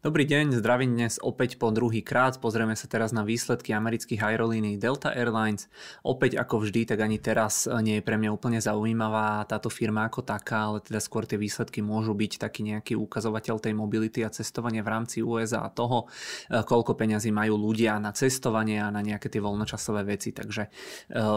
Dobrý deň, zdravím dnes opäť po druhý krát. Pozrieme sa teraz na výsledky amerických aerolínií Delta Airlines. Opäť ako vždy, tak ani teraz nie je pre mňa úplne zaujímavá táto firma ako taká, ale teda skôr tie výsledky môžu byť taký nejaký ukazovateľ tej mobility a cestovania v rámci USA a toho, e, koľko peňazí majú ľudia na cestovanie a na nejaké tie voľnočasové veci. Takže e,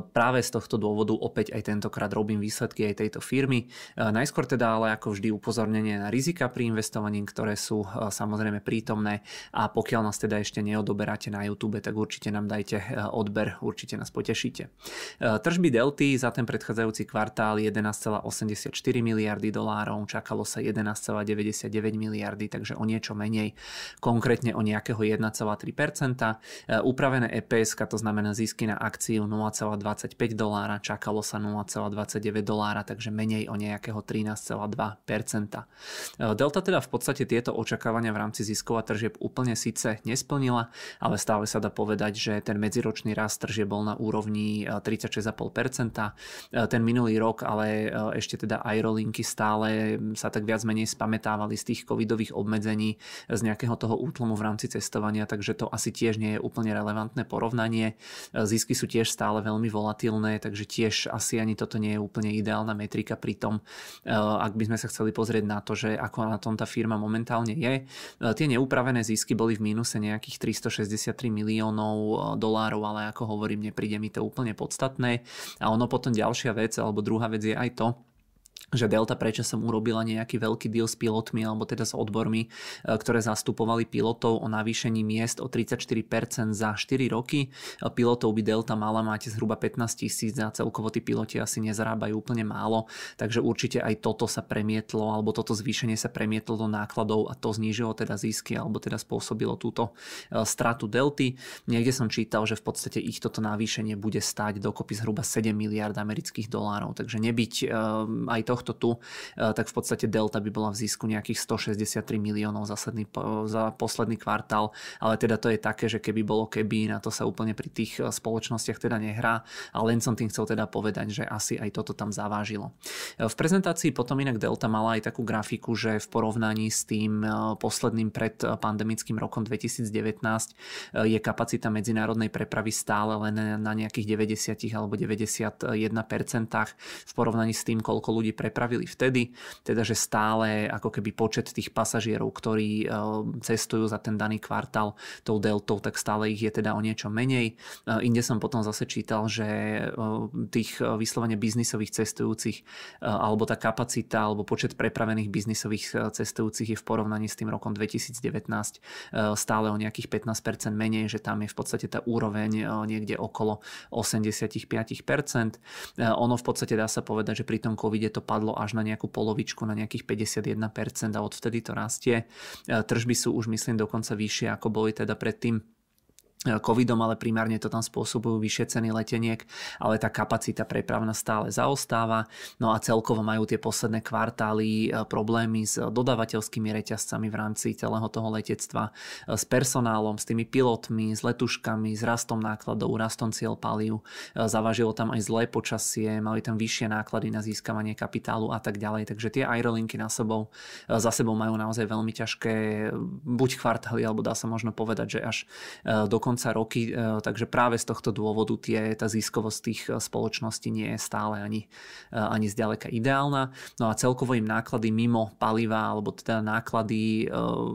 práve z tohto dôvodu opäť aj tentokrát robím výsledky aj tejto firmy. E, najskôr teda ale ako vždy upozornenie na rizika pri investovaní, ktoré sú samozrejme samozrejme prítomné a pokiaľ nás teda ešte neodoberáte na YouTube, tak určite nám dajte e, odber, určite nás potešíte. E, tržby Delty za ten predchádzajúci kvartál 11,84 miliardy dolárov, čakalo sa 11,99 miliardy, takže o niečo menej, konkrétne o nejakého 1,3%. E, upravené EPS, to znamená zisky na akciu 0,25 dolára, čakalo sa 0,29 dolára, takže menej o nejakého 13,2%. Delta teda v podstate tieto očakávania v rámci rámci ziskov a tržieb úplne síce nesplnila, ale stále sa dá povedať, že ten medziročný rast tržieb bol na úrovni 36,5%. E, e, ten minulý rok ale e, ešte teda aerolinky stále sa tak viac menej spametávali z tých covidových obmedzení z nejakého toho útlomu v rámci cestovania, takže to asi tiež nie je úplne relevantné porovnanie. Zisky sú tiež stále veľmi volatilné, takže tiež asi ani toto nie je úplne ideálna metrika pri tom, ak by sme sa chceli pozrieť na to, že ako na tom tá firma momentálne je. E, tie neupravené zisky boli v mínuse nejakých 363 miliónov e, dolárov, ale ako hovorím, nepríde mi to úplne podstatné. A ono potom ďalšia vec, alebo druhá vec je aj to, že Delta prečo som urobila nejaký veľký deal s pilotmi alebo teda s odbormi, e, ktoré zastupovali pilotov o navýšení miest o 34% za 4 roky. E, pilotov by Delta mala mať zhruba 15 tisíc a celkovo tí piloti asi nezarábajú úplne málo, takže určite aj toto sa premietlo alebo toto zvýšenie sa premietlo do nákladov a to znížilo teda zisky alebo teda spôsobilo túto e, stratu Delty. Niekde som čítal, že v podstate ich toto navýšenie bude stať dokopy zhruba 7 miliard amerických dolárov, takže nebyť aj tohto tu, eh, tak v podstate Delta by bola v zisku nejakých 163 miliónov za, sedný, za posledný kvartál, ale teda to je také, že keby bolo keby, na to sa úplne pri tých eh, spoločnostiach teda nehrá, ale len som tým chcel teda povedať, že asi aj toto tam zavážilo. Eh, v prezentácii potom inak Delta mala aj takú grafiku, že v porovnaní s tým posledným pred pandemickým rokom 2019 je kapacita medzinárodnej prepravy stále len na nejakých 90 alebo 91% v porovnaní s tým, koľko ľudí prepravili vtedy, teda že stále ako keby počet tých pasažierov, ktorí e, cestujú za ten daný kvartál tou deltou, tak stále ich je teda o niečo menej. E, inde som potom zase čítal, že e, tých vyslovene biznisových cestujúcich alebo tá kapacita alebo počet prepravených biznisových cestujúcich je v porovnaní s tým rokom 2019 stále o nejakých 15% menej, že tam je v podstate tá úroveň niekde okolo 85%. Ono v podstate dá sa povedať, že pri tom covide to padlo až na nejakú polovičku, na nejakých 51% a odvtedy to rastie. E, tržby sú už myslím dokonca vyššie ako boli teda predtým covidom, ale primárne to tam spôsobujú vyššie ceny leteniek, ale tá kapacita prepravna stále zaostáva. No a celkovo majú tie posledné kvartály e, problémy s dodavateľskými reťazcami v rámci celého toho letectva, e, s personálom, s tými pilotmi, s letuškami, s rastom nákladov, rastom cieľ palív. E, zavažilo tam aj zlé počasie, mali tam vyššie náklady na získavanie kapitálu a tak ďalej. Takže tie aerolinky na sebou, za sebou majú naozaj veľmi ťažké buď kvartály, alebo dá sa možno povedať, že až do konca roky, e, takže práve z tohto dôvodu tie, tá ziskovosť tých e, spoločností nie je stále ani, e, ani zďaleka ideálna. No a celkovo im náklady mimo paliva, alebo teda náklady,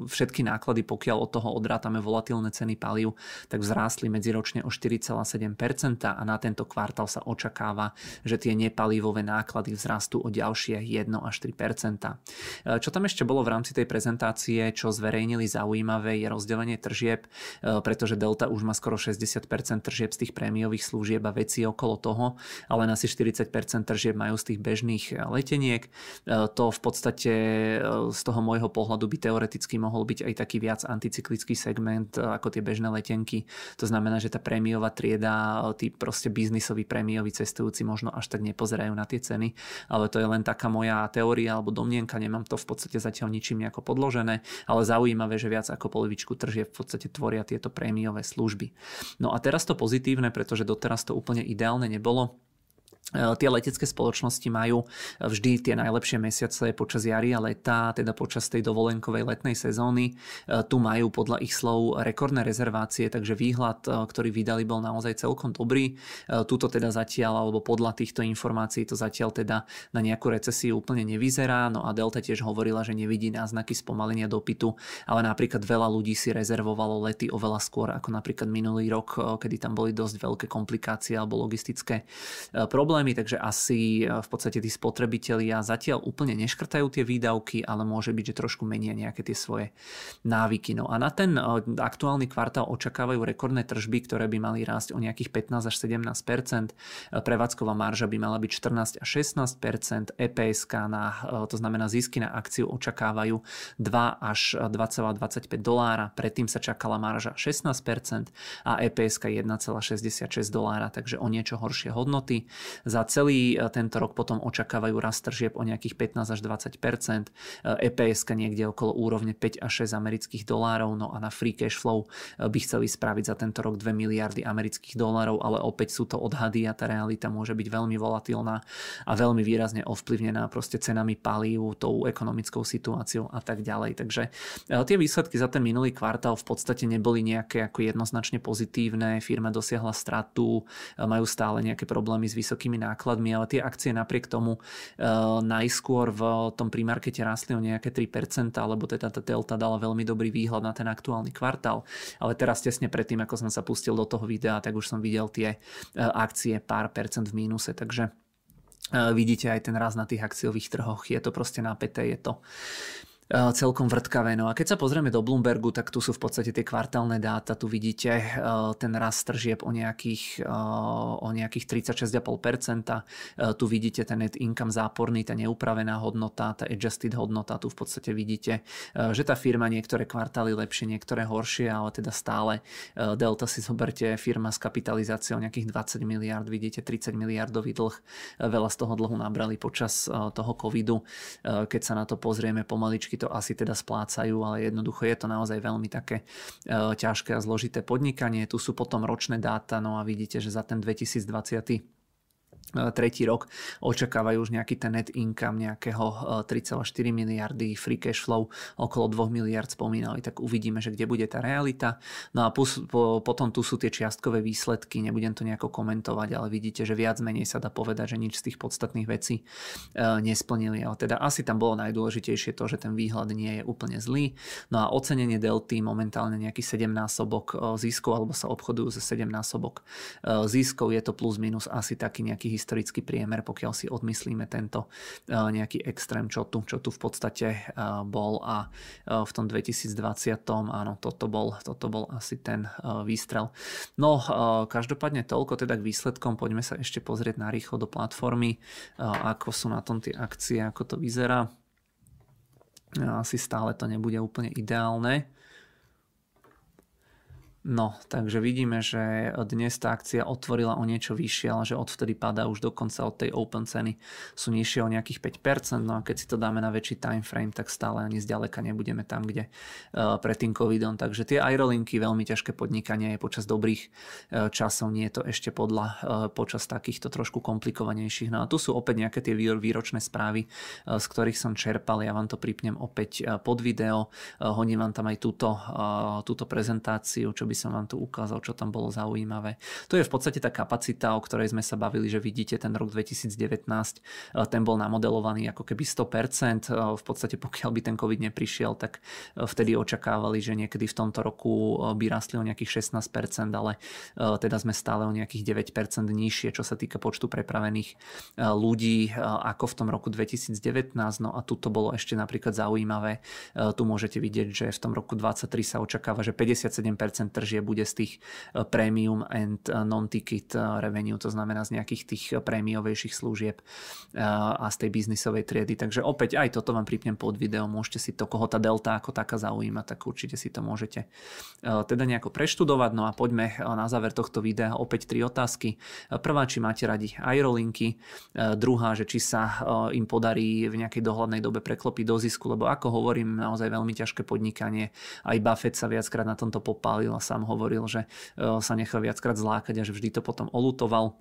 všetky náklady, pokiaľ od toho odrátame volatilné ceny palív, tak vzrástli medziročne o 4,7% a na tento kvartál sa očakáva, že tie nepalivové náklady vzrastú o ďalšie 1 až 3%. Čo tam ešte bolo v rámci tej prezentácie, čo zverejnili zaujímavé, je rozdelenie tržieb, pretože Delta už má skoro 60% tržieb z tých prémiových služieb a veci okolo toho, ale asi 40% tržieb majú z tých bežných eh, leteniek. Eh, to v podstate eh, z toho môjho pohľadu by teoreticky mohol byť aj taký viac anticyklický segment ako tie bežné letenky. To znamená, že tá prémiová trieda, tí proste biznisoví prémioví cestujúci možno až tak nepozerajú na tie ceny, ale to je len taká moja teória alebo domnienka, nemám to v podstate zatiaľ ničím nejako podložené, ale zaujímavé, že viac ako polovičku tržieb v podstate tvoria tieto prémiové služby. No a teraz to pozitívne, pretože doteraz to úplne ideálne nebolo, tie letecké spoločnosti majú vždy tie najlepšie mesiace počas jary a leta, teda počas tej dovolenkovej letnej sezóny. Eh, tu majú podľa ich slov rekordné rezervácie, takže výhľad, eh, ktorý vydali, bol naozaj celkom dobrý. Tuto teda zatiaľ, alebo podľa týchto informácií, to zatiaľ teda na nejakú recesiu úplne nevyzerá. No a Delta tiež hovorila, že nevidí náznaky spomalenia dopytu, ale napríklad veľa ľudí si rezervovalo lety oveľa skôr ako napríklad minulý rok, kedy tam boli dosť veľké komplikácie alebo logistické problémy problémy, takže asi e, v podstate tí spotrebitelia zatiaľ úplne neškrtajú tie výdavky, ale môže byť, že trošku menia nejaké tie svoje návyky. No a na ten e, aktuálny kvartál očakávajú rekordné tržby, ktoré by mali rásť o nejakých 15 až 17 e, Prevádzková marža by mala byť 14 až 16% EPS na, to znamená zisky na akciu očakávajú 2 až 2,25 dolára. Predtým sa čakala marža 16 a EPS 1,66 dolára, takže o niečo horšie hodnoty. Za celý e, tento rok potom očakávajú rast tržieb o nejakých 15 až 20% EPS niekde okolo úrovne 5 až 6 amerických dolárov, no a na free cash flow e, by chceli spraviť za tento rok 2 miliardy amerických dolárov, ale opäť sú to odhady a tá realita môže byť veľmi volatilná a veľmi výrazne ovplyvnená proste cenami palív, tou ekonomickou situáciou a tak ďalej. Takže e, tie výsledky za ten minulý kvartál v podstate neboli nejaké ako jednoznačne pozitívne, firma dosiahla stratu, majú stále nejaké problémy s vysokými nákladmi, ale tie akcie napriek tomu eh, najskôr v tom primarkete rastli o nejaké 3%, alebo teda tá Delta dala veľmi dobrý výhľad na ten aktuálny kvartál. Ale teraz tesne predtým, ako som sa pustil do toho videa, tak už som videl tie eh, akcie pár percent v mínuse, takže eh, vidíte aj ten raz na tých akciových trhoch. Je to proste napäté, je to celkom vrtkavé. No a keď sa pozrieme do Bloombergu, tak tu sú v podstate tie kvartálne dáta. Tu vidíte eh, ten rast tržieb o nejakých, eh, o nejakých 36,5%. Tu vidíte ten net income záporný, tá neupravená hodnota, tá adjusted hodnota. Tu v podstate vidíte, že tá firma niektoré kvartály lepšie, niektoré horšie, ale teda stále Delta si zoberte firma s kapitalizáciou nejakých 20 miliard, vidíte 30 miliardový dlh. Veľa z toho dlhu nabrali počas toho covidu. Keď sa na to pozrieme pomaličky, to asi teda splácajú, ale jednoducho je to naozaj veľmi také e, ťažké a zložité podnikanie. Tu sú potom ročné dáta, no a vidíte, že za ten 2020 E, tretí rok očakávajú už nejaký ten net income nejakého 3,4 e, miliardy, free cash flow okolo 2 miliard spomínali, tak uvidíme, že kde bude tá realita. No a pus, po, potom tu sú tie čiastkové výsledky, nebudem to nejako komentovať, ale vidíte, že viac menej sa dá povedať, že nič z tých podstatných vecí e, nesplnili. Ale teda asi tam bolo najdôležitejšie to, že ten výhľad nie je úplne zlý. No a ocenenie delty momentálne nejaký 7 násobok e, ziskov, alebo sa obchodujú za 7 násobok e, ziskov, je to plus minus asi taký nejaký historický priemer, pokiaľ si odmyslíme tento eh, nejaký extrém, čo tu, čo tu v podstate eh, bol a eh, v tom 2020 áno, toto bol, toto bol asi ten výstrel. No, každopádne toľko teda k výsledkom, poďme sa ešte pozrieť na rýchlo do platformy, ako sú na tom tie akcie, ako to vyzerá. Asi stále to nebude úplne ideálne. No, takže vidíme, že dnes tá akcia otvorila o niečo vyššie, ale že odvtedy padá už dokonca od tej open ceny sú nižšie o nejakých 5%, no a keď si to dáme na väčší time frame, tak stále ani zďaleka nebudeme tam, kde uh, pred tým covidom. Takže tie aerolinky, veľmi ťažké podnikanie je počas dobrých uh, časov, nie je to ešte podľa uh, počas takýchto trošku komplikovanejších. No a tu sú opäť nejaké tie výročné správy, z ktorých som čerpal, ja vám to pripnem opäť pod video, honím vám tam aj túto, túto prezentáciu, čo by som vám tu ukázal, čo tam bolo zaujímavé. To je v podstate tá kapacita, o ktorej sme sa bavili, že vidíte ten rok 2019, eh, ten bol namodelovaný ako keby 100%, eh, v podstate pokiaľ by ten COVID neprišiel, tak eh, vtedy očakávali, že niekedy v tomto roku by rastli o nejakých 16%, ale teda sme stále o nejakých 9% nižšie, čo sa týka počtu prepravených ľudí ako v tom roku 2019. No a tu bolo ešte napríklad zaujímavé. Tu môžete vidieť, že v tom roku 2023 sa očakáva, že 57% tržie bude z tých eh, premium and eh, non-ticket eh, revenue, to znamená z nejakých tých prémiovejších služieb a z tej biznisovej triedy. Takže opäť aj toto vám pripnem pod video, môžete si to, koho tá delta ako taká zaujíma, tak určite si to môžete teda nejako preštudovať. No a poďme na záver tohto videa opäť tri otázky. Prvá, či máte radi aerolinky, druhá, že či sa im podarí v nejakej dohľadnej dobe preklopiť do zisku, lebo ako hovorím, naozaj veľmi ťažké podnikanie. Aj Buffett sa viackrát na tomto popálil a sám hovoril, že e, sa nechal viackrát zlákať a že vždy to potom olutoval.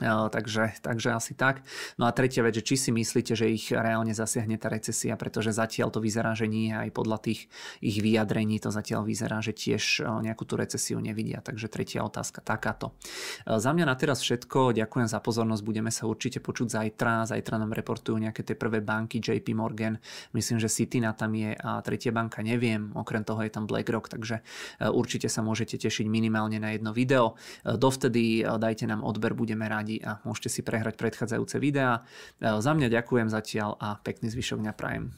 Takže, takže asi tak. No a tretia vec, že či si myslíte, že ich reálne zasiahne tá recesia, pretože zatiaľ to vyzerá, že nie, aj podľa tých ich vyjadrení to zatiaľ vyzerá, že tiež nejakú tú recesiu nevidia. Takže tretia otázka takáto. Za mňa na teraz všetko, ďakujem za pozornosť, budeme sa určite počuť zajtra. Zajtra nám reportujú nejaké tie prvé banky, JP Morgan, myslím, že City na tam je a tretia banka neviem, okrem toho je tam BlackRock, takže určite sa môžete tešiť minimálne na jedno video. Dovtedy dajte nám odber, budeme rádi radi a môžete si prehrať predchádzajúce videá. E, za mňa ďakujem zatiaľ a pekný zvyšok dňa prajem.